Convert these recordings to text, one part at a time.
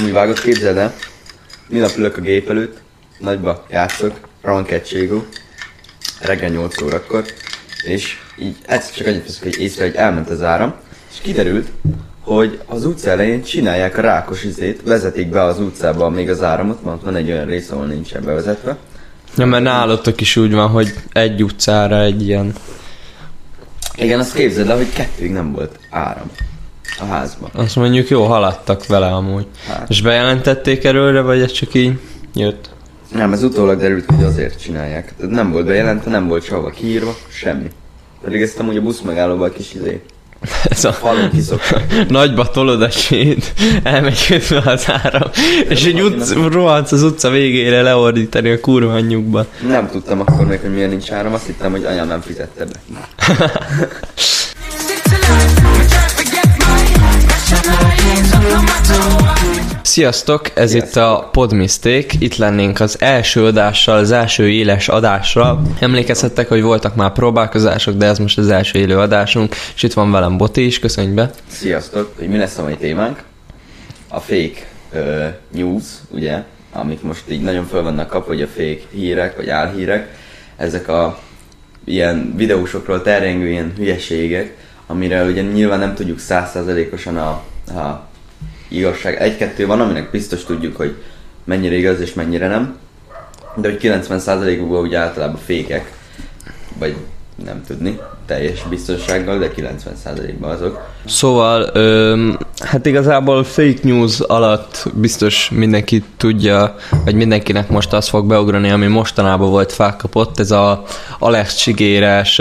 Amúgy vágott, képzeld el, minap ülök a gép előtt, nagyba játszok, rank egységú, reggel 8 órakor, és így egyszer csak annyit veszek, hogy észre, hogy elment az áram, és kiderült, hogy az utca elején csinálják a rákos izét, vezetik be az utcába még az áramot, mert van egy olyan rész, ahol nincsen bevezetve. Ja, mert nálatok is úgy van, hogy egy utcára egy ilyen... Igen, azt képzeld el, hogy kettőig nem volt áram a házban. Azt mondjuk jó haladtak vele amúgy. Hát. És bejelentették erőre, vagy ez csak így jött? Nem, ez utólag derült, hogy azért csinálják. Nem volt bejelentve, nem volt sehova kiírva, semmi. Pedig ezt amúgy a busz megállóval kis izé. Ez a Falon nagyba tolod a sét, elmegy közben az áram, és egy utc, rohansz az utca végére leordítani a kurva anyjukba. Nem tudtam akkor még, hogy miért nincs áram, azt hittem, hogy anyám nem fizette be. Sziasztok, ez Sziasztok. itt a Podmistake, itt lennénk az első adással, az első éles adásra. Emlékezhettek, hogy voltak már próbálkozások, de ez most az első élő adásunk, és itt van velem Boti is, köszönj be. Sziasztok, hogy mi lesz a mai témánk? A fake uh, news, ugye, amik most így nagyon föl vannak kapva, hogy a fake hírek, vagy álhírek, ezek a ilyen videósokról terjengő ilyen hülyeségek, amire ugye nyilván nem tudjuk százszázalékosan a, a igazság. Egy-kettő van, aminek biztos tudjuk, hogy mennyire igaz és mennyire nem, de hogy 90%-ukban ugye általában fékek, vagy nem tudni teljes biztonsággal, de 90%-ban azok. Szóval, öm, hát igazából fake news alatt biztos mindenki tudja, vagy mindenkinek most az fog beugrani, ami mostanában volt felkapott, ez a Alex Csigéres,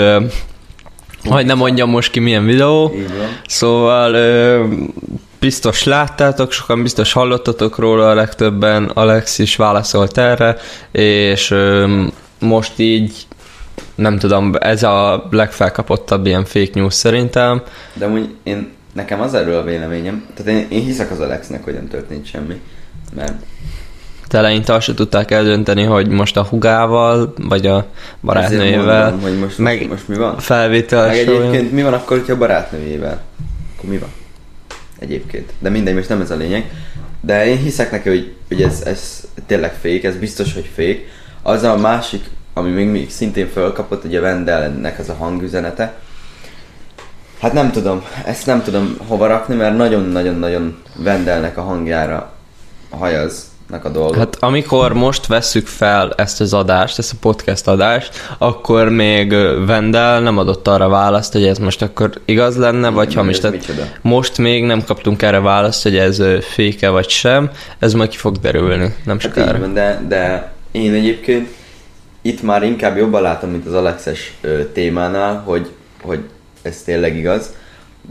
hogy nem mondjam most ki milyen videó. Szóval ö, biztos láttátok, sokan biztos hallottatok róla, a legtöbben Alex is válaszolt erre, és ö, most így nem tudom, ez a legfelkapottabb ilyen fake news szerintem. De amúgy én, nekem az erről a véleményem, tehát én, én hiszek az Alexnek, hogy nem történt semmi, mert eleinte azt se tudták eldönteni, hogy most a hugával, vagy a barátnőjével mondom, hogy most, meg- most, most mi van? felvétel Meg egyébként mi van akkor, hogyha a barátnőjével? Akkor mi van? Egyébként. De mindegy, most nem ez a lényeg. De én hiszek neki, hogy, hogy ez, ez tényleg fék, ez biztos, hogy fék. Az a másik, ami még, még szintén fölkapott, ugye Vendelnek az a hangüzenete. Hát nem tudom, ezt nem tudom hova rakni, mert nagyon-nagyon-nagyon Vendelnek a hangjára hajaznak a dolgok. Hát amikor most vesszük fel ezt az adást, ezt a podcast adást, akkor még Vendel nem adott arra választ, hogy ez most akkor igaz lenne, vagy hamis. Tehát micsoda? most még nem kaptunk erre választ, hogy ez féke vagy sem, ez majd ki fog derülni, nem Hát sokára. van, de, de én egyébként itt már inkább jobban látom, mint az Alexes témánál, hogy, hogy ez tényleg igaz.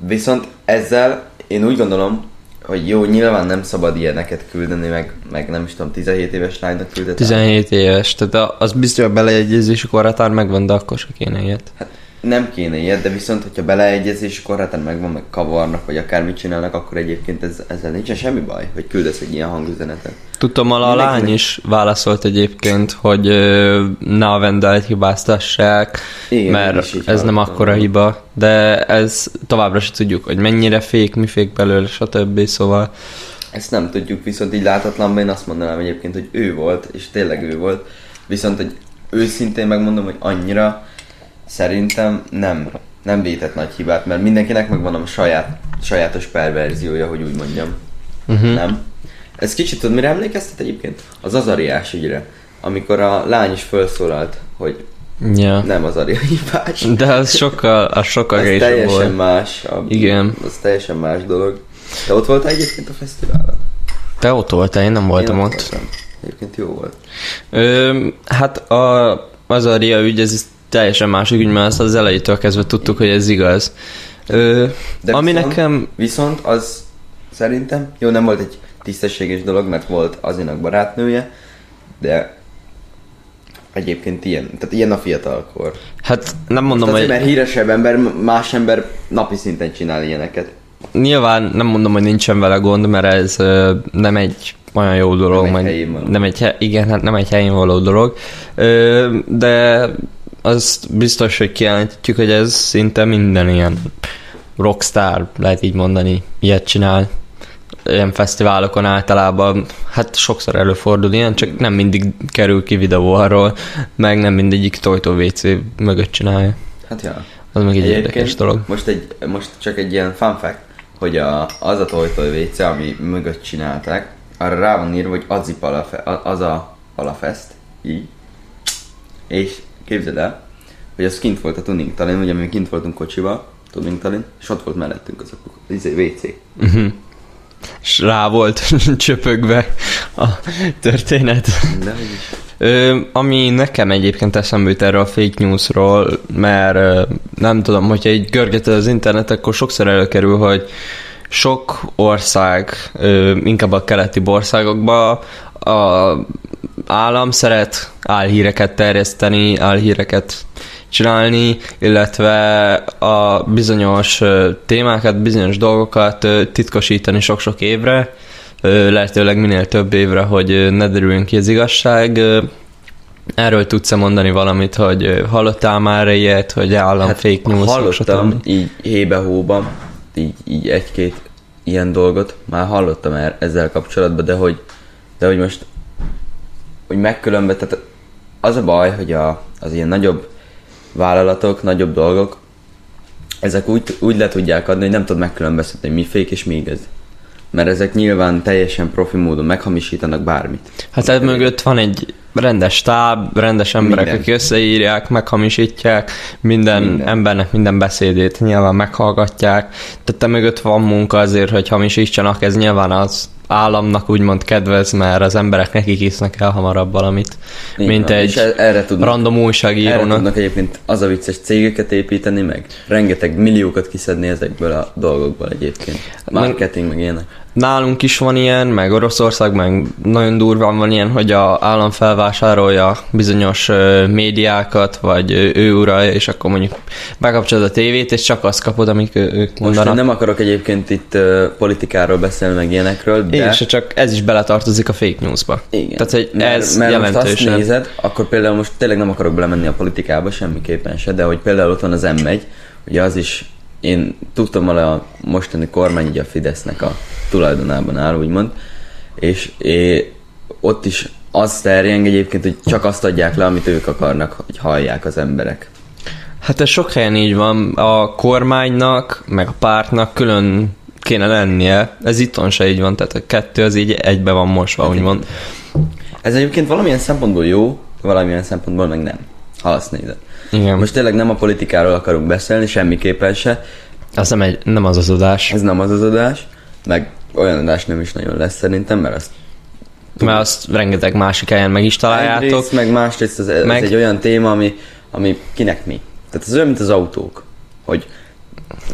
Viszont ezzel én úgy gondolom, hogy jó, nyilván nem szabad ilyeneket küldeni, meg, meg nem is tudom, 17 éves lánynak küldeni. 17 éves, tehát az biztos, hogy a beleegyezési korhatár megvan, de akkor se kéne ilyet. Hát nem kéne ilyet, de viszont, hogyha beleegyezés, hát megvan, meg kavarnak, vagy akármit csinálnak, akkor egyébként ez, ezzel nincsen semmi baj, hogy küldesz egy ilyen hangüzenetet. Tudtam, a lány is válaszolt egyébként, hogy ö, ne a Vendelt hibáztassák, Igen, mert ez nem akkora hiba, de ez továbbra se tudjuk, hogy mennyire fék, mi fék belőle, stb. Szóval Ezt nem tudjuk, viszont így látatlanban én azt mondanám egyébként, hogy ő volt, és tényleg ő volt. Viszont, hogy őszintén megmondom, hogy annyira szerintem nem, nem vétett nagy hibát, mert mindenkinek megvan a saját, sajátos perverziója, hogy úgy mondjam. uh-huh. Nem? Ez kicsit tudod, mire emlékeztet egyébként? Az Azariás ügyre. Amikor a lány is felszólalt, hogy ja. nem az hibás. De az sokkal, az sokkal Ez később teljesen volt. más. A, Igen. Az teljesen más dolog. De ott voltál egyébként a fesztiválon? Te ott voltál, én nem voltam Én ott. voltam. Egyébként jó volt. Ö, hát a, az a Ria ügy, ez teljesen másik ügy, mert azt az elejétől kezdve tudtuk, hogy ez igaz. Ö, De ami viszont, nekem... Viszont az szerintem, jó nem volt egy tisztességes dolog, mert volt azinak barátnője, de egyébként ilyen, tehát ilyen a fiatalkor. Hát nem mondom, azért, hogy... mert híresebb ember, más ember napi szinten csinál ilyeneket. Nyilván nem mondom, hogy nincsen vele gond, mert ez ö, nem egy olyan jó dolog. egy meg. Nem egy, igen, hát nem egy helyén való dolog. Ö, de azt biztos, hogy kijelentjük, hogy ez szinte minden ilyen rockstar, lehet így mondani, ilyet csinál. ilyen fesztiválokon általában, hát sokszor előfordul ilyen, csak nem mindig kerül ki videó arról, meg nem mindegyik tojtó WC mögött csinálja. Hát ja. Az meg egy Egyébként érdekes dolog. Most, egy, most csak egy ilyen fun fact, hogy a, az a tojtoj WC, ami mögött csinálták, arra rá van írva, hogy az, palafe, az a palafest, így. És képzeld el, hogy az kint volt a tuning talin, ugye mi kint voltunk kocsiba, tuning talin, és ott volt mellettünk az a izé, WC. Uh-huh. És rá volt csöpögve a történet. De is. Ö, ami nekem egyébként eszembe jut erről a fake newsról, mert ö, nem tudom, hogyha így görgeted az internet, akkor sokszor előkerül, hogy sok ország, ö, inkább a keleti országokban a állam szeret álhíreket terjeszteni, álhíreket csinálni, illetve a bizonyos témákat, bizonyos dolgokat titkosítani sok-sok évre, lehetőleg minél több évre, hogy ne derüljön ki az igazság. Erről tudsz-e mondani valamit, hogy hallottál már ilyet, hogy állam hát fake news? Hallottam stb.? így hébe-hóban, így, így egy-két ilyen dolgot, már hallottam er, ezzel kapcsolatban, de hogy, de hogy most hogy megkülönbe, tehát az a baj, hogy a, az ilyen nagyobb vállalatok, nagyobb dolgok, ezek úgy, úgy le tudják adni, hogy nem tudod megkülönböztetni, mi fake és mi igaz. Mert ezek nyilván teljesen profi módon meghamisítanak bármit. Hát ez mögött van egy rendes stáb, rendes emberek, Minden. akik összeírják, meghamisítják, minden, Minden. minden embernek minden beszédét nyilván meghallgatják. Tehát te mögött van munka azért, hogy hamisítsanak, ez nyilván az államnak úgymond kedvez, mert az emberek nekik hisznek el hamarabb valamit, Így mint egy erre tudnak, random erre újságírónak. tudnak egyébként az a vicces cégeket építeni meg. Rengeteg milliókat kiszedni ezekből a dolgokból egyébként. Marketing meg ilyenek. Nálunk is van ilyen, meg Oroszország, meg nagyon durván van ilyen, hogy a állam felvásárolja bizonyos médiákat, vagy ő uralja, és akkor mondjuk bekapcsolod a tévét, és csak azt kapod, amik ők Most mondanak. én nem akarok egyébként itt politikáról beszélni meg ilyenekről, de... És csak ez is beletartozik a fake newsba. Igen. Tehát, hogy mert, ez mert most jelentősen... azt nézed, akkor például most tényleg nem akarok belemenni a politikába semmiképpen se, de hogy például ott van az M1, ugye az is, én tudtam a mostani kormány ugye a Fidesznek a tulajdonában áll, úgymond, és é, ott is az terjeng egyébként, hogy csak azt adják le, amit ők akarnak, hogy hallják az emberek. Hát ez sok helyen így van. A kormánynak, meg a pártnak külön kéne lennie. Ez itthon se így van, tehát a kettő az így egybe van mosva, Hát úgymond. Ez egyébként valamilyen szempontból jó, valamilyen szempontból meg nem, ha azt nézed. Igen. Most tényleg nem a politikáról akarunk beszélni, semmiképpen se, Az nem, egy, nem az az adás. Ez nem az az adás, meg olyan adás nem is nagyon lesz szerintem, mert azt Mert azt rengeteg másik helyen meg is találjátok. egyrészt, meg másrészt ez Meg- egy olyan téma, ami, ami kinek mi. Tehát ez olyan, mint az autók, hogy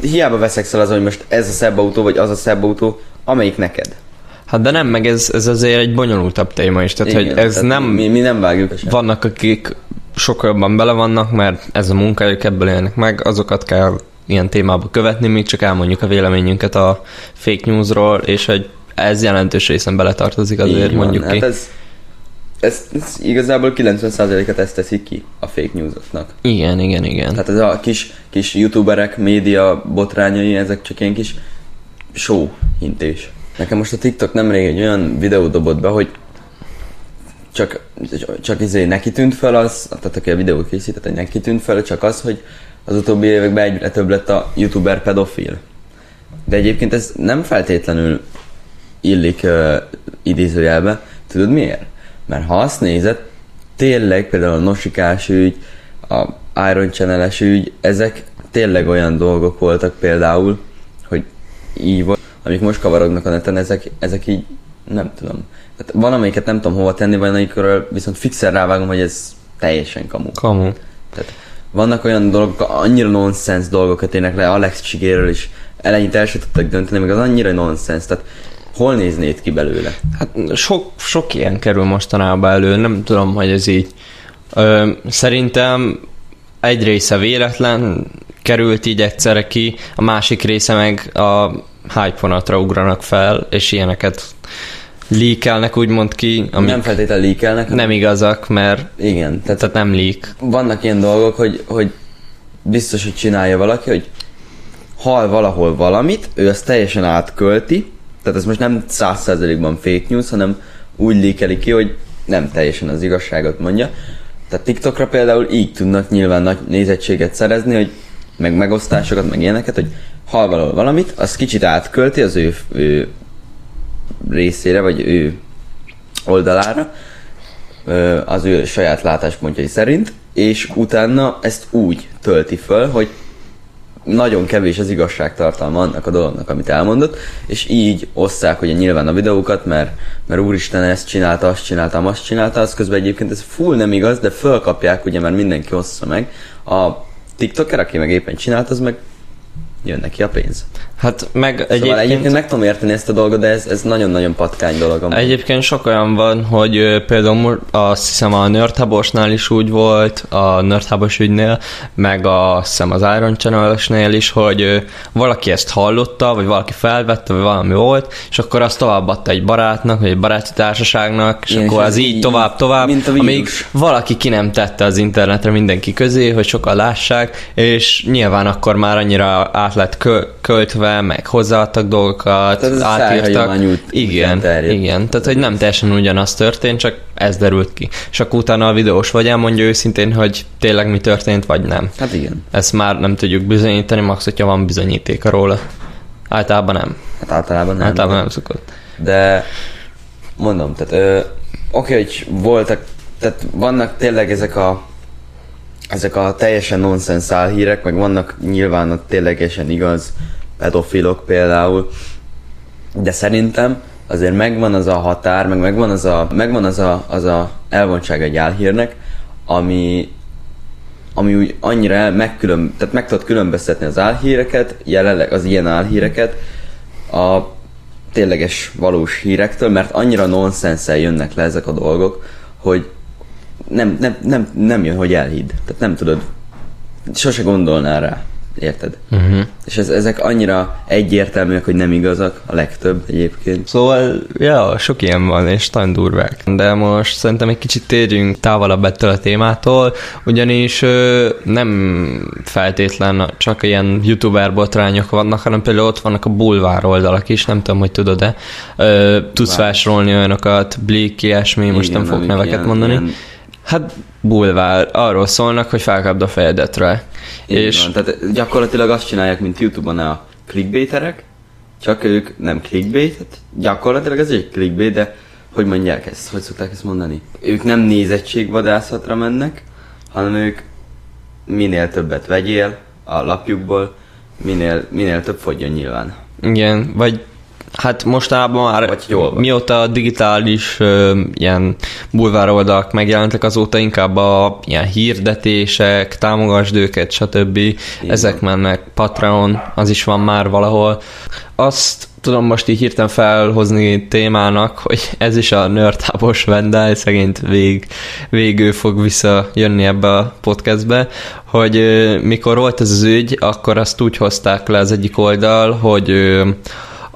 hiába veszekszel az, hogy most ez a szebb autó, vagy az a szebb autó, amelyik neked. Hát de nem, meg ez, ez azért egy bonyolultabb téma is. Tehát, hogy ez tehát nem... Mi, mi nem vágjuk sem. Vannak, akik sokkal jobban bele vannak, mert ez a munkájuk, ebből élnek meg, azokat kell ilyen témába követni, még csak elmondjuk a véleményünket a fake newsról, és hogy ez jelentős részen beletartozik azért, Így van. mondjuk ki. Hát ez, ez, ez igazából 90%-et ezt teszik ki a fake newsoknak. Igen, igen, igen. Tehát ez a kis, kis youtuberek, média botrányai, ezek csak ilyen kis show hintés. Nekem most a TikTok nemrég egy olyan videó dobott be, hogy csak, csak izé neki tűnt fel az, tehát aki a videót készített, hogy neki tűnt fel, csak az, hogy az utóbbi években egyre több lett a youtuber pedofil. De egyébként ez nem feltétlenül illik uh, idézőjelbe. Tudod miért? Mert ha azt nézed, tényleg például a Nosikás ügy, a Iron channel ügy, ezek tényleg olyan dolgok voltak például, hogy így volt, amik most kavarognak a neten, ezek, ezek így nem tudom. Tehát van amelyiket nem tudom hova tenni, van amikről viszont fixen rávágom, hogy ez teljesen kamu. Kamu. Tehát vannak olyan dolgok, annyira nonsens dolgokat ének le, Alex Csigéről is eleinte el se tudtak dönteni, meg az annyira nonsens, tehát hol néznéd ki belőle? Hát sok, sok ilyen kerül mostanában elő, nem tudom, hogy ez így. Ö, szerintem egy része véletlen, került így egyszerre ki, a másik része meg a hype vonatra ugranak fel, és ilyeneket líkelnek úgymond ki, Ami amik nem feltétlenül líkelnek. nem igazak, mert Igen, tehát tehát nem leak. vannak ilyen dolgok, hogy, hogy biztos, hogy csinálja valaki, hogy hal valahol valamit, ő azt teljesen átkölti, tehát ez most nem száz százalékban fake news, hanem úgy lékelik ki, hogy nem teljesen az igazságot mondja. Tehát TikTokra például így tudnak nyilván nagy nézettséget szerezni, hogy meg megosztásokat, meg ilyeneket, hogy hal valahol valamit, az kicsit átkölti az ő, ő részére, vagy ő oldalára, az ő saját látáspontjai szerint, és utána ezt úgy tölti föl, hogy nagyon kevés az igazságtartalma annak a dolognak, amit elmondott, és így osszák ugye nyilván a videókat, mert, mert úristen ezt csinálta, azt csinálta, azt csinálta, az közben egyébként ez full nem igaz, de fölkapják ugye, mert mindenki ossza meg. A TikToker, aki meg éppen csinált, az meg jön neki a pénz. Hát meg Szóval egyébként... egyébként meg tudom érteni ezt a dolgot, de ez, ez nagyon-nagyon patkány dolog. amúgy. Egyébként sok olyan van, hogy például azt hiszem a Nerdhabosnál is úgy volt, a Nerdhabos ügynél, meg a, azt hiszem az Iron channel is, hogy valaki ezt hallotta, vagy valaki felvette, vagy valami volt, és akkor azt továbbadta egy barátnak, vagy egy baráti társaságnak, és Igen, akkor és az így tovább-tovább, amíg valaki ki nem tette az internetre mindenki közé, hogy sokan lássák, és nyilván akkor már annyira át lett kö- költve, meg hozzáadtak dolgokat, Tehát átírtak. Igen, terjed. igen. Tehát, hogy nem teljesen ugyanaz történt, csak ez derült ki. És akkor utána a videós vagy elmondja őszintén, hogy tényleg mi történt, vagy nem. Hát igen. Ezt már nem tudjuk bizonyítani, max, hogyha van bizonyítéka róla. Általában nem. Hát általában nem. Általában nem szokott. De mondom, tehát ö, oké, hogy voltak, tehát vannak tényleg ezek a ezek a teljesen nonsens hírek, meg vannak nyilván a ténylegesen igaz pedofilok például, de szerintem azért megvan az a határ, meg megvan az a, megvan az a, az a elvontság egy álhírnek, ami, ami úgy annyira megkülön, tehát meg tudod különböztetni az álhíreket, jelenleg az ilyen álhíreket, a tényleges valós hírektől, mert annyira nonsenszel jönnek le ezek a dolgok, hogy nem, nem, nem, nem jön, hogy elhidd. Tehát nem tudod, sose gondolnál rá. Érted? Uh-huh. És ez, ezek annyira egyértelműek, hogy nem igazak, a legtöbb egyébként. Szóval, ja, sok ilyen van, és nagyon durvák. De most szerintem egy kicsit térjünk távolabb ettől a témától, ugyanis ö, nem feltétlen csak ilyen youtuber botrányok vannak, hanem például ott vannak a bulvár oldalak is, nem tudom, hogy tudod-e. Ö, tudsz vásárolni olyanokat, Blik, ilyesmi, most Igen, nem fogok neveket ilyen- mondani. ilyen- Hát bulvár, arról szólnak, hogy felkapd a fejedet rá. Így és van. Tehát gyakorlatilag azt csinálják, mint Youtube-on a clickbaiterek, csak ők nem clickbaitet, gyakorlatilag ez egy clickbait, de hogy mondják ezt, hogy szokták ezt mondani? Ők nem nézettségvadászatra mennek, hanem ők minél többet vegyél a lapjukból, minél, minél több fogjon nyilván. Igen, vagy hát mostanában már Vagy jól van. mióta a digitális ö, ilyen bulvár oldalak megjelentek, azóta inkább a ilyen hirdetések, támogasd őket, stb. Ezek mennek, Patreon, az is van már valahol. Azt tudom most így hirtelen felhozni témának, hogy ez is a nerdhábos vendel, szegényt vég, végül fog visszajönni ebbe a podcastbe, hogy ö, mikor volt ez az ügy, akkor azt úgy hozták le az egyik oldal, hogy ö,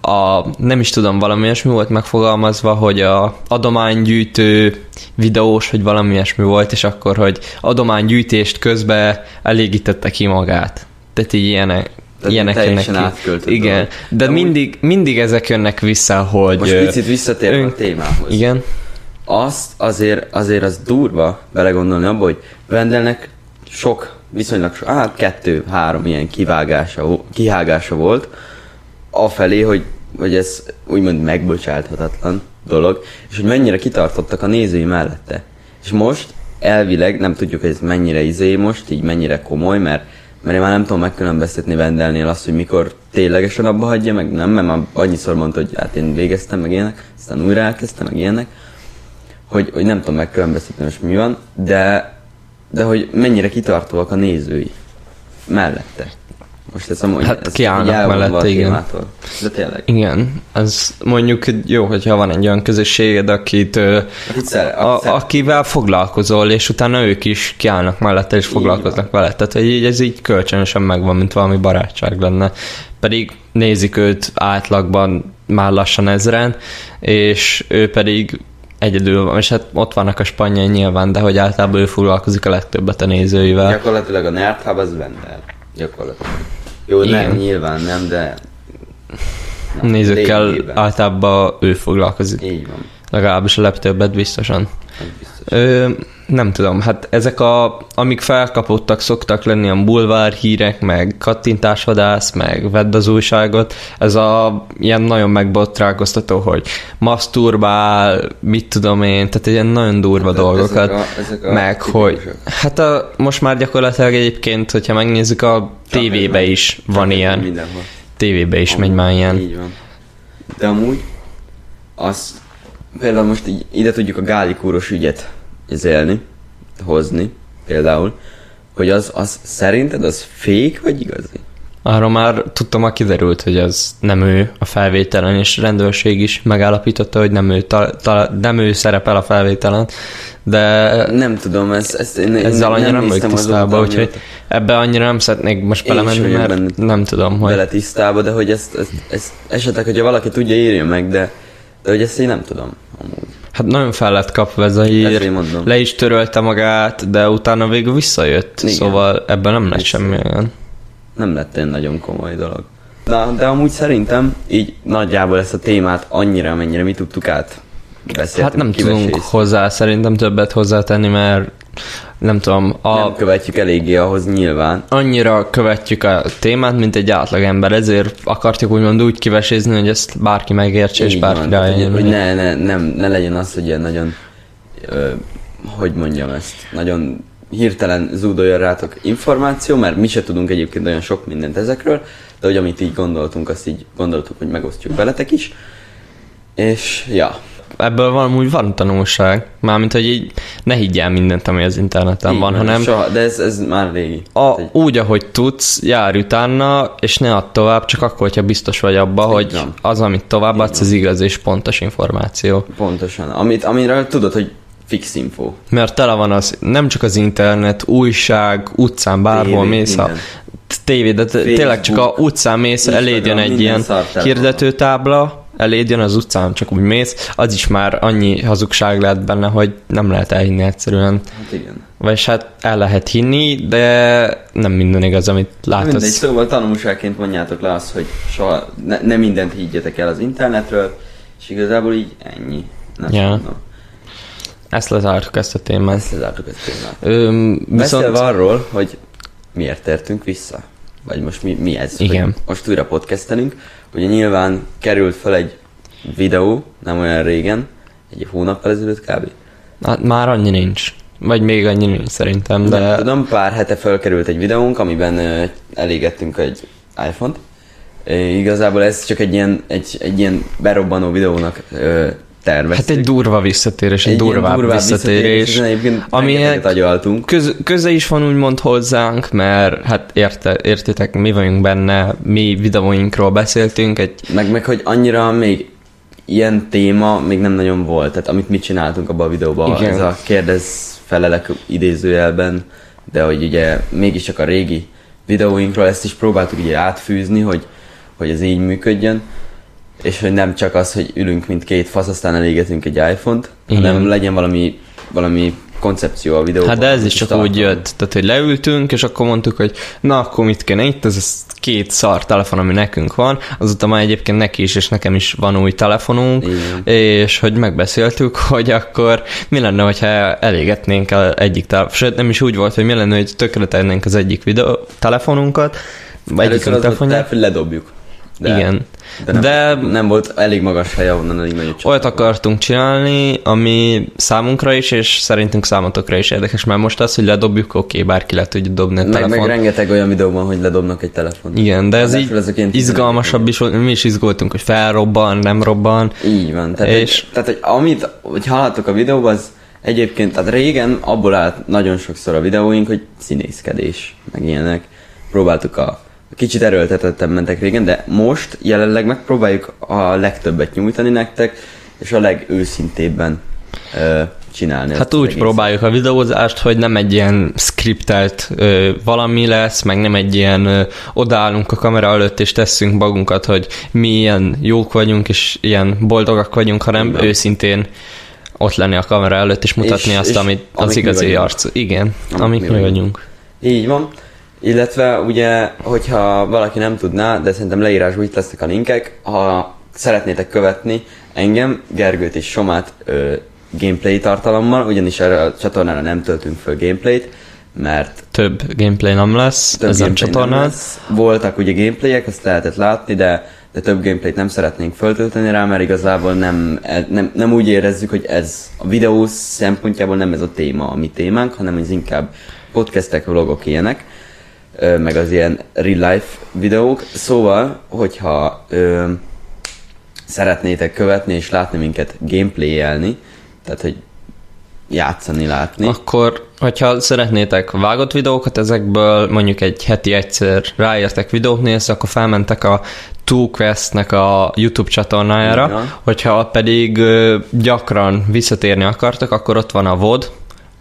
a, nem is tudom, valami ilyesmi volt megfogalmazva, hogy a adománygyűjtő videós, hogy valami ilyesmi volt, és akkor, hogy adománygyűjtést közben elégítette ki magát. Tehát így ilyenek, Tehát ilyenek jönnek ki. Igen, dolog. de De úgy- mindig, mindig ezek jönnek vissza, hogy... Most picit visszatérve ön- a témához. Igen. azt azért, azért az durva belegondolni abba, hogy Vendelnek sok, viszonylag sok, hát kettő-három ilyen kivágása, kihágása volt, afelé, hogy, hogy ez úgymond megbocsáthatatlan dolog, és hogy mennyire kitartottak a nézői mellette. És most elvileg nem tudjuk, hogy ez mennyire izé most, így mennyire komoly, mert, mert én már nem tudom megkülönböztetni Vendelnél azt, hogy mikor ténylegesen abba hagyja, meg nem, mert már annyiszor mondta, hogy hát én végeztem, meg ilyenek, aztán újra elkezdtem, meg ilyenek, hogy, hogy nem tudom megkülönböztetni most mi van, de, de hogy mennyire kitartóak a nézői mellette. Most ez amúgy Hát ez kiállnak a igen. De tényleg. Igen, ez mondjuk jó, hogyha van egy olyan közösséged, akit, a, szere- akivel foglalkozol, és utána ők is kiállnak mellette, és foglalkoznak vele. Tehát, hogy így, ez így kölcsönösen megvan, mint valami barátság lenne. Pedig nézik őt átlagban már lassan ezren, és ő pedig egyedül van, és hát ott vannak a spanyol nyilván, de hogy általában ő foglalkozik a legtöbbet a nézőivel. Gyakorlatilag a Nerd Hub az Vendel. Gyakorlatilag. Jó, Igen. nem, nyilván nem, de Na, nézőkkel lényegében. általában ő foglalkozik. Így van. Legalábbis a legtöbbet biztosan. Ez biztos. Ö, nem tudom, hát ezek a, amik felkapottak, szoktak lenni a bulvár hírek, meg kattintásvadász, meg vedd az újságot. Ez a ilyen nagyon megbotrálkoztató, hogy maszturbál, mit tudom én, tehát ilyen nagyon durva Hát dolgokat. ezek a- ezek a meg hogy, tipikusok. hát a, most már gyakorlatilag egyébként, hogyha megnézzük, a Csak tévébe is van ilyen, Mindenhol. tévébe is megy már ilyen. Így van. De amúgy azt például most így ide tudjuk a gálikúros ügyet izélni, hozni például, hogy az, az szerinted az fék vagy igazi? Arra már tudtam, már kiderült, hogy ez nem ő a felvételen, és rendőrség is megállapította, hogy nem ő, ta, ta, nem ő szerepel a felvételen, de Nem tudom, ezt, ezt én, ezzel annyira nem vagyok néztem azóta tisztában, úgyhogy ebbe annyira nem szeretnék most belemenni, vagyok mert nem tudom, hogy... bele tisztába, de hogy ezt, ezt, ezt esetleg, hogyha valaki tudja, írja meg, de hogy ezt én nem tudom amúgy. Hát nagyon fel lett kapva ez a hír, le is törölte magát, de utána végül visszajött, Igen. szóval ebben nem lett semmi olyan. nem lett egy nagyon komoly dolog. Na, de amúgy szerintem így nagyjából ezt a témát annyira, amennyire mi tudtuk át beszéltünk, Hát nem tudunk hozzá szerintem többet hozzátenni, mert nem tudom, a, Nem követjük eléggé ahhoz nyilván. annyira követjük a témát, mint egy átlagember, ezért akartuk úgymond úgy kivesézni, hogy ezt bárki megértse, és bárki rájön. hogy ne, ne, nem, ne legyen az, hogy ilyen nagyon, ö, hogy mondjam ezt, nagyon hirtelen zúdoljon rátok információ, mert mi se tudunk egyébként olyan sok mindent ezekről, de hogy amit így gondoltunk, azt így gondoltuk, hogy megosztjuk veletek is. És ja, Ebből van, úgy van tanulság. Mármint, hogy így ne higgyel mindent, ami az interneten így van, hanem Soha, de ez, ez már régi. a, úgy, ahogy tudsz, jár utána, és ne add tovább, csak akkor, hogyha biztos vagy abba, Így hogy van. az, amit továbbadsz, az igaz és pontos információ. Pontosan. Amit, amiről tudod, hogy fix info. Mert tele van az, nem csak az internet, újság, utcán, bárhol Tévé, mész, a minden. tévé, de t- tényleg csak a Facebook, utcán mész, eléd jön egy ilyen hirdetőtábla, eléd jön az utcán, csak úgy mész, az is már annyi hazugság lehet benne, hogy nem lehet elhinni egyszerűen. Hát igen. Vagyis hát el lehet hinni, de nem minden igaz, amit Mindegy, látsz. szóval tanulságként mondjátok le azt, hogy soha ne, ne mindent higgyetek el az internetről, és igazából így ennyi. Nem tudom. Ezt lezártuk ezt a témát. Ezt lezártuk ezt a témát. Öm, Beszélve viszont arról, hogy miért tértünk vissza. Vagy most mi, mi ez? Igen. Hogy most újra podcastelünk. Ugye nyilván került fel egy videó, nem olyan régen, egy hónappal ezelőtt kb. hát már annyi nincs. Vagy még annyi nincs szerintem, De... Nem tudom, pár hete felkerült egy videónk, amiben ö, elégettünk egy iPhone-t. Igazából ez csak egy ilyen, egy, egy ilyen berobbanó videónak ö, terveztük. hát egy durva visszatérés, egy, Egy durvább, durvább visszatérés. egyébként ami köz, köze is van úgymond hozzánk, mert hát érte, értitek, mi vagyunk benne, mi videóinkról beszéltünk, egy Meg, meg hogy annyira még ilyen téma még nem nagyon volt. Tehát amit mi csináltunk abban a videóban, Igen. ez a kérdez felelek idézőjelben, de hogy ugye mégiscsak a régi videóinkról ezt is próbáltuk ugye átfűzni, hogy, hogy ez így működjön. És hogy nem csak az, hogy ülünk, mint két fasz, aztán elégetünk egy iPhone-t, Igen. hanem legyen valami, valami koncepció a videóban. Hát de ez is csak úgy jött, tehát hogy leültünk, és akkor mondtuk, hogy na akkor mit kéne itt, ez, ez két szar telefon, ami nekünk van, azután már egyébként neki is, és nekem is van új telefonunk, Igen. és hogy megbeszéltük, hogy akkor mi lenne, hogyha elégetnénk el egyik telefon, sőt nem is úgy volt, hogy mi lenne, hogy tökre az egyik videó telefonunkat, vagy egyik volt, telefonját. hogy ledobjuk. Igen. De nem, De- nem volt elég magas hely, ahonnan elég nagyot Olyat akartunk csinálni, ami számunkra is, és szerintünk számotokra is érdekes, mert most az, hogy ledobjuk, oké, okay, bárki le tudja dobni a Meg, telefon. meg rengeteg olyan videó van, hogy ledobnak egy telefon. Igen, de ez így ezek ilyen izgalmasabb is mi is izgultunk, hogy felrobban, nem robban. Így van. Tehát, És- egy, tehát hogy amit hogy hallhattok a videóban, az egyébként, tehát régen abból állt nagyon sokszor a videóink, hogy színészkedés, meg ilyenek. Próbáltuk a kicsit erőltetettem mentek régen, de most jelenleg megpróbáljuk a legtöbbet nyújtani nektek, és a legőszintébben ö, csinálni. Hát úgy egészet. próbáljuk a videózást, hogy nem egy ilyen skriptelt ö, valami lesz, meg nem egy ilyen ö, odaállunk a kamera előtt és tesszünk magunkat, hogy mi ilyen jók vagyunk és ilyen boldogak vagyunk, hanem Igen. őszintén ott lenni a kamera előtt és mutatni És- azt, és amit az igazi arc. Igen, amik mi mi vagyunk. vagyunk. Így van. Illetve ugye, hogyha valaki nem tudná, de szerintem leírásban itt lesznek a linkek, ha szeretnétek követni engem, Gergőt és Somát ö, gameplay tartalommal, ugyanis erre a csatornára nem töltünk föl gameplayt, mert Több gameplay nem lesz több ezen csatornán. lesz. Voltak ugye gameplayek, azt lehetett látni, de, de több gameplayt nem szeretnénk föltölteni rá, mert igazából nem, e- nem, nem úgy érezzük, hogy ez a videó szempontjából nem ez a téma, a mi témánk, hanem ez inkább podcastek, vlogok ilyenek, meg az ilyen real life videók. Szóval, hogyha ö, szeretnétek követni és látni minket gameplayelni, tehát hogy játszani, látni, Akkor, hogyha szeretnétek vágott videókat ezekből, mondjuk egy heti egyszer ráértek videót nézni, akkor felmentek a Two Quest-nek a YouTube csatornájára, van. hogyha pedig gyakran visszatérni akartok, akkor ott van a VOD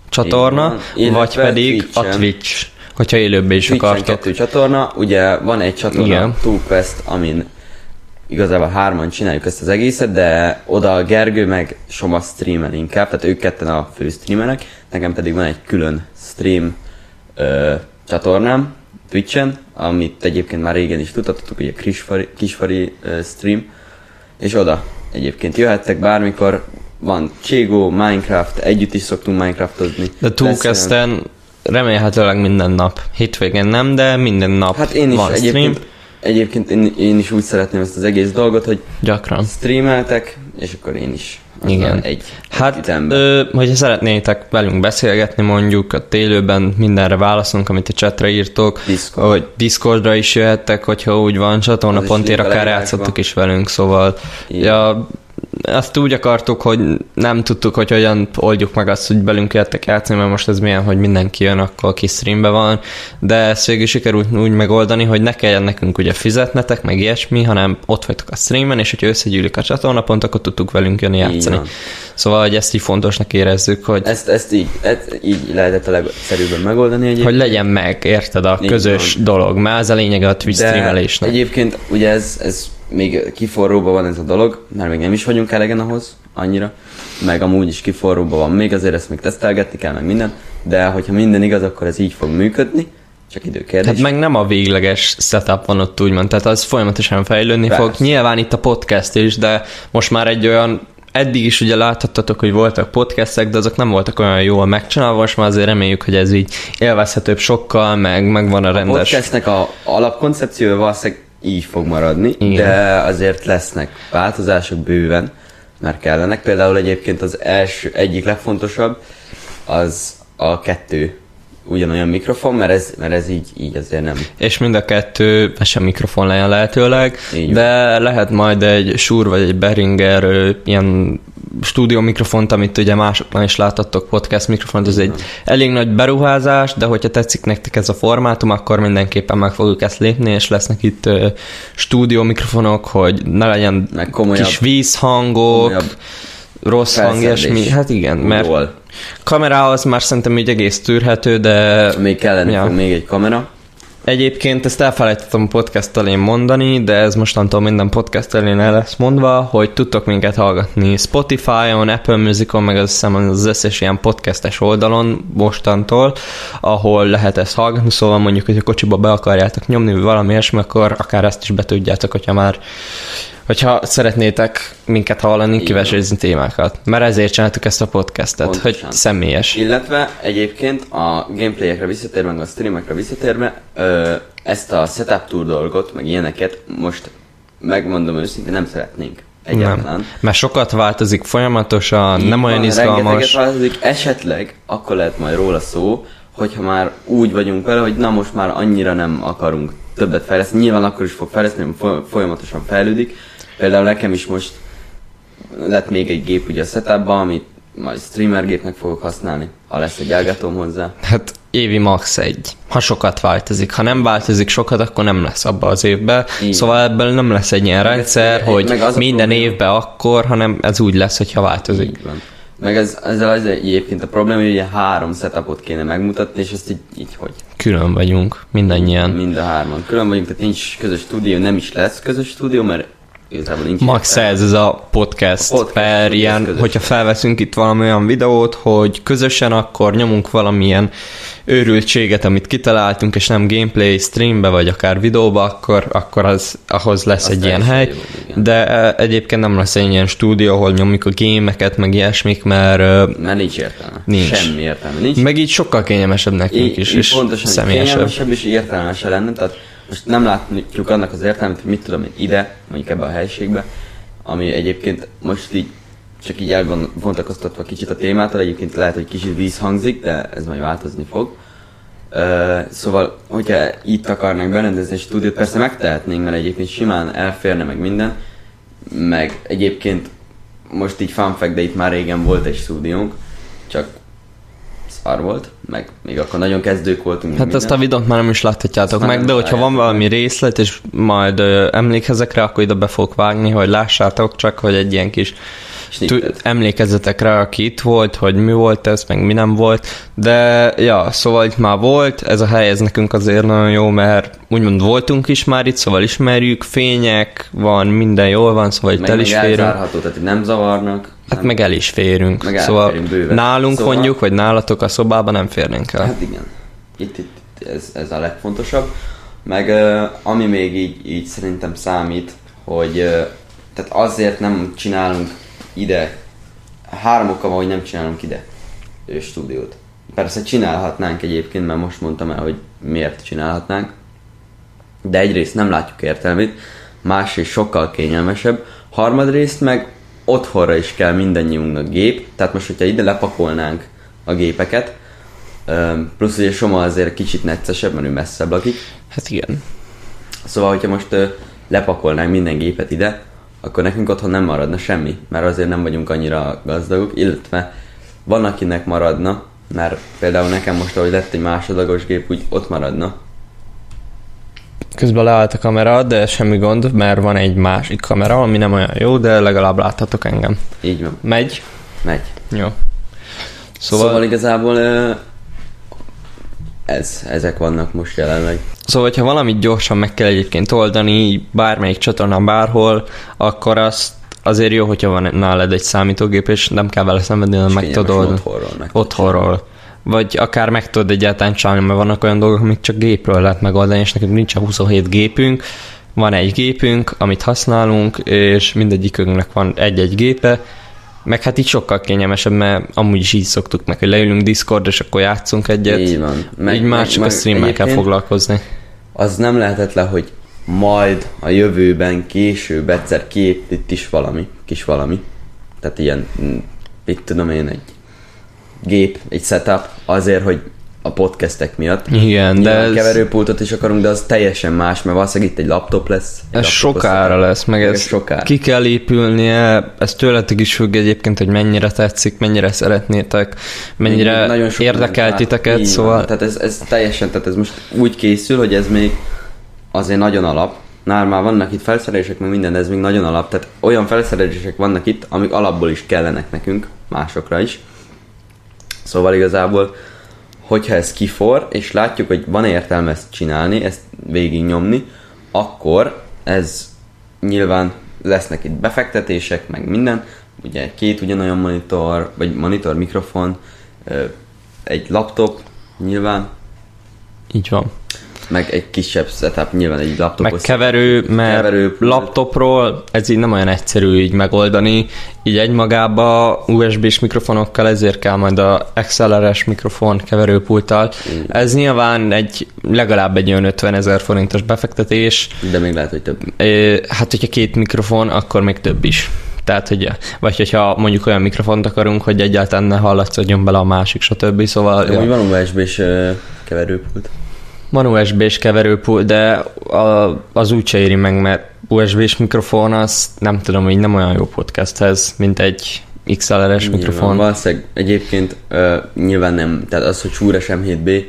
csatorna. Illetve vagy pedig a Twitch-en. Twitch, hogyha élőben is Twitch-en akartok. kettő csatorna, ugye van egy csatorna, Igen. Two Quest, amin igazából hárman csináljuk ezt az egészet, de oda a Gergő meg Soma streamel inkább, tehát ők ketten a fő streamerek, nekem pedig van egy külön stream ö, csatornám Twitch-en, amit egyébként már régen is tudtatok, ugye Kisfari, Kisfari ö, stream, és oda egyébként jöhettek bármikor, van Cségó, Minecraft, együtt is szoktunk Minecraftozni. De Two remélhetőleg minden nap. Hétvégén nem, de minden nap Hát én is van stream. egyébként, egyébként én, én is úgy szeretném ezt az egész dolgot, hogy Gyakran. streameltek, és akkor én is. Igen. Egy, Hát, egy ö, hogyha szeretnétek velünk beszélgetni mondjuk a télőben, mindenre válaszolunk, amit a chatre írtok, Discord. vagy Discordra is jöhettek, hogyha úgy van, a akár játszottok is velünk, szóval Igen. ja, azt úgy akartuk, hogy nem tudtuk, hogy hogyan oldjuk meg azt, hogy belünk jöttek játszani, mert most ez milyen, hogy mindenki jön, akkor ki streambe van, de ezt végül sikerült úgy megoldani, hogy ne kelljen nekünk ugye fizetnetek, meg ilyesmi, hanem ott vagytok a streamen, és hogyha összegyűlik a csatornapont, akkor tudtuk velünk jönni játszani. Szóval, hogy ezt így fontosnak érezzük, hogy, Ezt, ezt így, ezt így lehetett a legszerűbben megoldani egyébként. hogy legyen meg, érted, a Így közös van. dolog, mert ez a lényege a Twitch streamelésnek. egyébként ugye ez, ez még kiforróban van ez a dolog, mert még nem is vagyunk elegen ahhoz annyira, meg amúgy is kiforróban van még, azért ezt még tesztelgetni kell, meg minden, de hogyha minden igaz, akkor ez így fog működni, csak időkérdés. Tehát meg nem a végleges setup van ott úgymond, tehát az folyamatosan fejlődni Persze. fog. Nyilván itt a podcast is, de most már egy olyan eddig is ugye láthattatok, hogy voltak podcastek, de azok nem voltak olyan jól megcsinálva, most már azért reméljük, hogy ez így élvezhetőbb sokkal, meg megvan a A rendes... podcastnek a alapkoncepciója valószínűleg így fog maradni, Igen. de azért lesznek változások bőven, mert kellenek. Például egyébként az első, egyik legfontosabb az a kettő ugyanolyan mikrofon, mert ez, mert ez így, így azért nem. És mind a kettő sem mikrofon legyen lehetőleg, Így de lehet majd egy Shure vagy egy Behringer ö, ilyen stúdió mikrofont, amit ugye másoknál is láthattok, podcast mikrofont, ez egy elég nagy beruházás, de hogyha tetszik nektek ez a formátum, akkor mindenképpen meg fogjuk ezt lépni, és lesznek itt ö, stúdió mikrofonok, hogy ne legyen Meg komolyabb, kis vízhangok, komolyabb rossz hang, felszerelés. ilyesmi. Hát igen, mert Jól. kamerához már szerintem így egész tűrhető, de Még kellene Ja. még egy kamera. Egyébként ezt elfelejtettem a podcast elén mondani, de ez mostantól minden podcast elén el lesz mondva, hogy tudtok minket hallgatni Spotify-on, Apple Musicon, meg azt az összes ilyen podcastes oldalon mostantól, ahol lehet ezt hallgatni, szóval mondjuk, hogy a kocsiba be akarjátok nyomni, vagy valami ilyesmi, akkor akár ezt is be tudjátok, hogyha már Hogyha szeretnétek minket hallani, kivesézni témákat. Mert ezért csináltuk ezt a podcastet, Pontosan. hogy személyes. Illetve egyébként a gameplayekre visszatérve, meg a streamekre visszatérve, ö, ezt a setup tour dolgot, meg ilyeneket most megmondom őszintén, nem szeretnénk egyáltalán. Nem. Mert sokat változik folyamatosan, Így nem olyan van, izgalmas. rengeteget változik, esetleg akkor lehet majd róla szó, hogyha már úgy vagyunk vele, hogy na most már annyira nem akarunk többet fejleszteni. Nyilván akkor is fog fejleszteni, folyamatosan fejlődik. Például nekem is most lett még egy gép ugye a setupban, amit majd streamer gépnek fogok használni, ha lesz egy elgatóm hozzá. Hát évi max egy. Ha sokat változik. Ha nem változik sokat, akkor nem lesz abba az évben. Így szóval ebből nem lesz egy ilyen Meg ez- rendszer, meg hogy az minden probléma- évben akkor, hanem ez úgy lesz, hogyha változik. Így van. Meg ez, ezzel az egyébként a probléma, hogy ugye három setupot kéne megmutatni, és ezt így, így hogy? Külön vagyunk, mindannyian. Mind a hárman. Külön vagyunk, tehát nincs közös stúdió, nem is lesz közös stúdió, mert igazából nincs Max értelme. ez, ez a podcast, A podcast, per ilyen, közösen. hogyha felveszünk itt valami olyan videót, hogy közösen akkor nyomunk valamilyen őrültséget, amit kitaláltunk, és nem gameplay streambe, vagy akár videóba, akkor, akkor az, ahhoz lesz Az egy ilyen hely. jó. De eh, egyébként nem lesz egy ilyen stúdió, ahol nyomjuk a gémeket, meg ilyesmik, mert Mert nincs értelme. Nincs. Semmi értelme. Nincs. meg így sokkal kényelmesebb nekünk Így, is, és pontosan személyesebb. kényelmesebb és értelmesebb lenne, tehát most nem látjuk annak az értelmet, hogy mit tudom én ide, mondjuk ebbe a helyiségbe, ami egyébként most így csak így elvontakoztatva kicsit a témától, egyébként lehet, hogy kicsit vízhangzik, de ez majd változni fog. Uh, szóval, hogyha itt akarnánk berendezni egy stúdiót, persze megtehetnénk, mert egyébként simán elférne meg minden, meg egyébként most így fun de itt már régen volt egy stúdiónk, csak szar volt, meg még akkor nagyon kezdők voltunk. Hát ezt a minden. videót már nem is láthatjátok Ezt meg, de hogyha van valami részlet, és majd ö, emlékezek rá, akkor ide be fogok vágni, hogy lássátok csak, hogy egy ilyen kis t- emlékezzetek rá, aki itt volt, hogy mi volt ez, meg mi nem volt, de ja, szóval itt már volt, ez a hely, ez nekünk azért nagyon jó, mert úgymond voltunk is már itt, szóval ismerjük, fények, van, minden jól van, szóval itt el is férünk. tehát nem zavarnak. Hát meg el is férünk. Meg szóval bőven. nálunk Szóval- mondjuk, vagy nálatok a szobában nem férnénk el. Hát igen. Itt, itt, itt ez, ez a legfontosabb. Meg ami még így, így szerintem számít, hogy tehát azért nem csinálunk ide, három oka van, hogy nem csinálunk ide stúdiót. Persze csinálhatnánk egyébként, mert most mondtam el, hogy miért csinálhatnánk. De egyrészt nem látjuk értelmét, másrészt sokkal kényelmesebb, harmadrészt meg otthonra is kell mindannyiunknak gép, tehát most, hogyha ide lepakolnánk a gépeket, plusz ugye Soma azért kicsit neccesebb, mert ő messzebb lakik, Hát igen. Szóval, hogyha most lepakolnánk minden gépet ide, akkor nekünk otthon nem maradna semmi, mert azért nem vagyunk annyira gazdagok, illetve van akinek maradna, mert például nekem most, ahogy lett egy másodlagos gép, úgy ott maradna. Közben leállt a kamera, de semmi gond, mert van egy másik kamera, ami nem olyan jó, de legalább láthatok engem. Így van, Megy? megy. Jó. Szóval, Szóval, igazából ez, ezek vannak most jelenleg. szóval, hogyha valamit gyorsan meg kell egyébként oldani, bármelyik csatornán, bárhol, akkor azt azért jó, hogyha van nálad egy számítógép, és nem kell vele szenvedni, hanem meg tudod oldani. Otthonról meg Otthonról. Vagy akár meg tudod egyáltalán csinálni, mert vannak olyan dolgok, amik csak gépről lehet megoldani, és nekünk nincs a 27 gépünk, van egy gépünk, amit használunk, és mindegyikünknek van egy-egy gépe, meg hát így sokkal kényelmesebb, mert amúgy is így szoktuk meg, hogy leülünk Discord, és akkor játszunk egyet. Így van. Meg, így már csak a streammel kell foglalkozni. Az nem lehetetlen, hogy majd a jövőben, később egyszer kiép itt is valami, kis valami. Tehát ilyen, mit tudom én, egy gép, egy setup, azért, hogy a podcastek miatt. Igen, de ez, keverőpultot is akarunk, de az teljesen más, mert valószínűleg itt egy laptop lesz. Egy ez sokára setup. lesz, meg Meg ez sokára. ki kell épülnie, ez tőletek is függ egyébként, hogy mennyire tetszik, mennyire szeretnétek, mennyire Még sok érdekel mindent lát- titeket, szóval Van. Tehát ez, ez teljesen, tehát ez most úgy készül, hogy ez még azért nagyon alap. Nál már vannak itt felszerelések, meg minden, de ez még nagyon alap. Tehát olyan felszerelések vannak itt, amik alapból is kellenek nekünk, másokra is. Szóval igazából, hogyha ez kifor, és látjuk, hogy van értelme ezt csinálni, ezt végignyomni, akkor ez nyilván lesznek itt befektetések, meg minden. Ugye két ugyanolyan monitor, vagy monitor, mikrofon, egy laptop, nyilván, így van. Meg egy kisebb setup, nyilván egy laptop. Meg keverő, mert Keverő, laptopról ez így nem olyan egyszerű így megoldani. Így egymagába USB-s mikrofonokkal ezért kell majd a XLR-es mikrofon keverőpulttal. Ez nyilván egy legalább egy olyan 50 ezer forintos befektetés. De még lehet, hogy több. Hát, hogyha két mikrofon, akkor még több is. Tehát, hogy, vagy hogyha mondjuk olyan mikrofont akarunk, hogy egyáltalán ne hallatszódjon bele a másik, stb. Szóval De úgy van USB-s keverőpult. Van USB-s keverőpult, de a, az úgy se éri meg, mert USB-s mikrofon az nem tudom, hogy nem olyan jó podcasthez, mint egy XLR-es Nyilván, mikrofon. Valószínűleg egyébként ö, nyilván nem, tehát az, hogy Shure SM7B,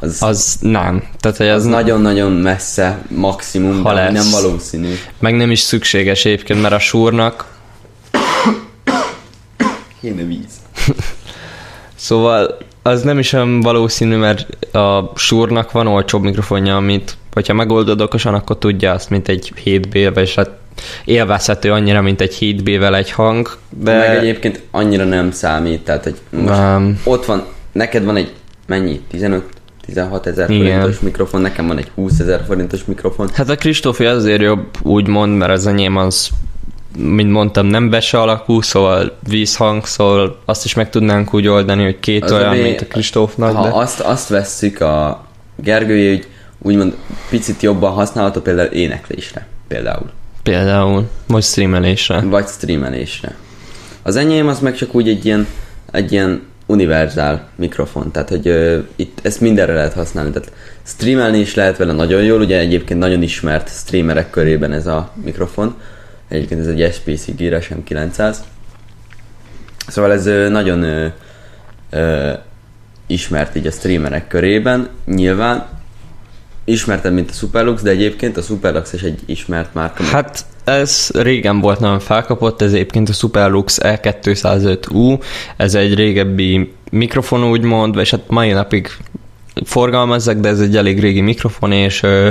az, az, Az nem. Tehát, hogy az az nagyon-nagyon messze maximum, Ha de lesz. nem valószínű. meg nem is szükséges egyébként, mert a súrnak Kéne víz. Szóval az nem is olyan valószínű, mert a súrnak van olcsóbb mikrofonja, amit hogyha megoldod okosan, akkor tudja azt, mint egy 7B, vagy hát élvezhető annyira, mint egy 7B-vel egy hang, de... Meg egyébként annyira nem számít, tehát hogy most Nem. ott van, neked van egy mennyi? 15 16 ezer forintos mikrofon, nekem van egy 20 ezer forintos mikrofon. Hát a Kristófi azért jobb, úgymond, mert az enyém az, mint mondtam, nem bese alakú, szóval vízhang, szóval azt is meg tudnánk úgy oldani, hogy két Az olyan, övé- mint a Kristófnak, Ha de... azt, azt vesszük a Gergőjé, hogy úgymond picit jobban használható például éneklésre, például, Például, vagy streamelésre. vagy streamelésre. Az enyém az meg csak úgy egy ilyen, egy ilyen univerzál mikrofon, tehát hogy ö, itt ezt mindenre lehet használni, tehát streamelni is lehet vele nagyon jól, ugye egyébként nagyon ismert streamerek körében ez a mikrofon, egyébként ez egy SPC Gear SM900, szóval ez nagyon ö, ö, ismert így a streamerek körében, nyilván. Ismertebb, mint a Superlux, de egyébként a Superlux is egy ismert márka. Hát ez régen volt nagyon felkapott, ez egyébként a Superlux E E205U, ez egy régebbi mikrofon úgymond, és hát mai napig forgalmazzak, de ez egy elég régi mikrofon, és ö,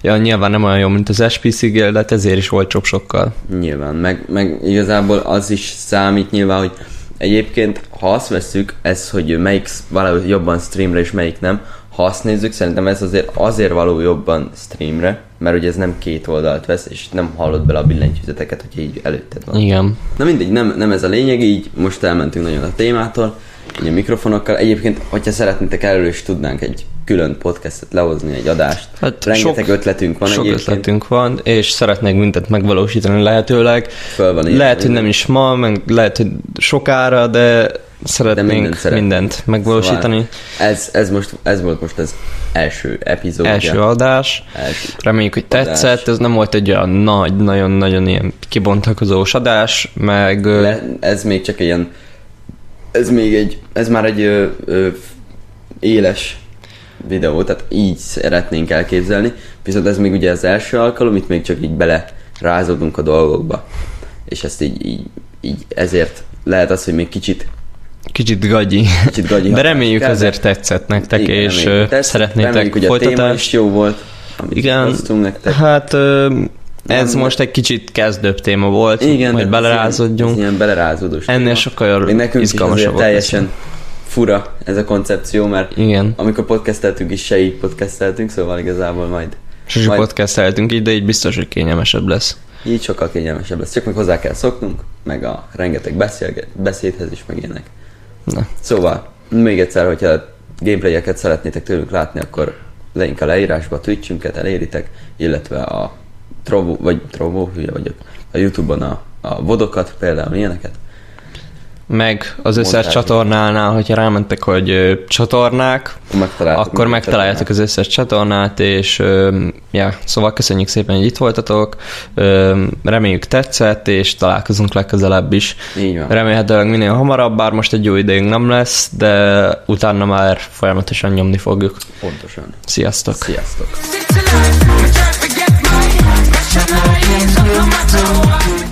ja, nyilván nem olyan jó, mint az SPC Gel, de hát ezért is olcsóbb sokkal. Nyilván, meg, meg igazából az is számít nyilván, hogy egyébként, ha azt vesszük, ez, hogy melyik valahogy jobban streamre és melyik nem, ha azt nézzük, szerintem ez azért azért való jobban streamre, mert ugye ez nem két oldalt vesz, és nem hallod bele a billentyűzeteket, hogy így előtted van. Igen. Na mindegy, nem, nem ez a lényeg, így most elmentünk nagyon a témától, így a mikrofonokkal. Egyébként, hogyha szeretnétek erről is tudnánk egy külön podcastet lehozni, egy adást. Hát Rengeteg sok- ötletünk van Sok egyébként. ötletünk van, és szeretnék mindent megvalósítani lehetőleg. Föl van lehet, hogy minden. nem is ma, meg lehet, hogy sokára, de szeretnénk mindent mindent, szeretnénk. mindent megvalósítani. Szóval ez, ez, most, ez volt most az első epizód. Első adás. első. Reméljük, hogy Adás. tetszett. Ez nem volt egy olyan nagy, nagyon-nagyon ilyen kibontakozós adás, meg Le, ez még csak ilyen, ez még egy, ez már egy ö, ö, éles videó, tehát így szeretnénk elképzelni, viszont ez még ugye az első alkalom, itt még csak így bele rázódunk a dolgokba, és ezt így, így, így ezért lehet az, hogy még kicsit, kicsit gagyi. kicsit gagyi De reméljük kell, azért tetszett nektek, igen, és reméljük, ö, tetszett. szeretnétek reméljük, hogy a téma is jó volt, amit Igen. nektek. Hát ez Nem, most egy kicsit kezdőbb téma volt, Igen, hogy belerázódjunk. Ez ilyen belerázódós. Ennél téma. sokkal Még nekünk is izgalmasabb volt teljesen fura ez a koncepció, mert Igen. amikor podcasteltünk is se így podcasteltünk, szóval igazából majd Sose Majd- podcasteltünk így, de így biztos, hogy kényelmesebb lesz. így sokkal kényelmesebb lesz. Csak meg hozzá kell szoknunk, meg a rengeteg beszélge- beszédhez is meg ilyenek. Na. Szóval, még egyszer, hogyha gameplayeket szeretnétek tőlünk látni, akkor link a leírásba a Twitchünket eléritek, illetve a Trovo, vagy Trovo, hülye vagyok, a Youtube-on a, a vodokat, például ilyeneket. Meg az összes Montázs. csatornálnál, hogyha rámentek, hogy ö, csatornák, Akkor megtaláltok. akkor minket megtaláljátok az összes csatornát, és ö, ja, szóval köszönjük szépen, hogy itt voltatok, ö, reméljük tetszett, és találkozunk legközelebb is. Így van. Remélhetőleg minél hamarabb, bár most egy jó ideig nem lesz, de utána már folyamatosan nyomni fogjuk. Pontosan. Sziasztok! Sziasztok! tonight is on matter what.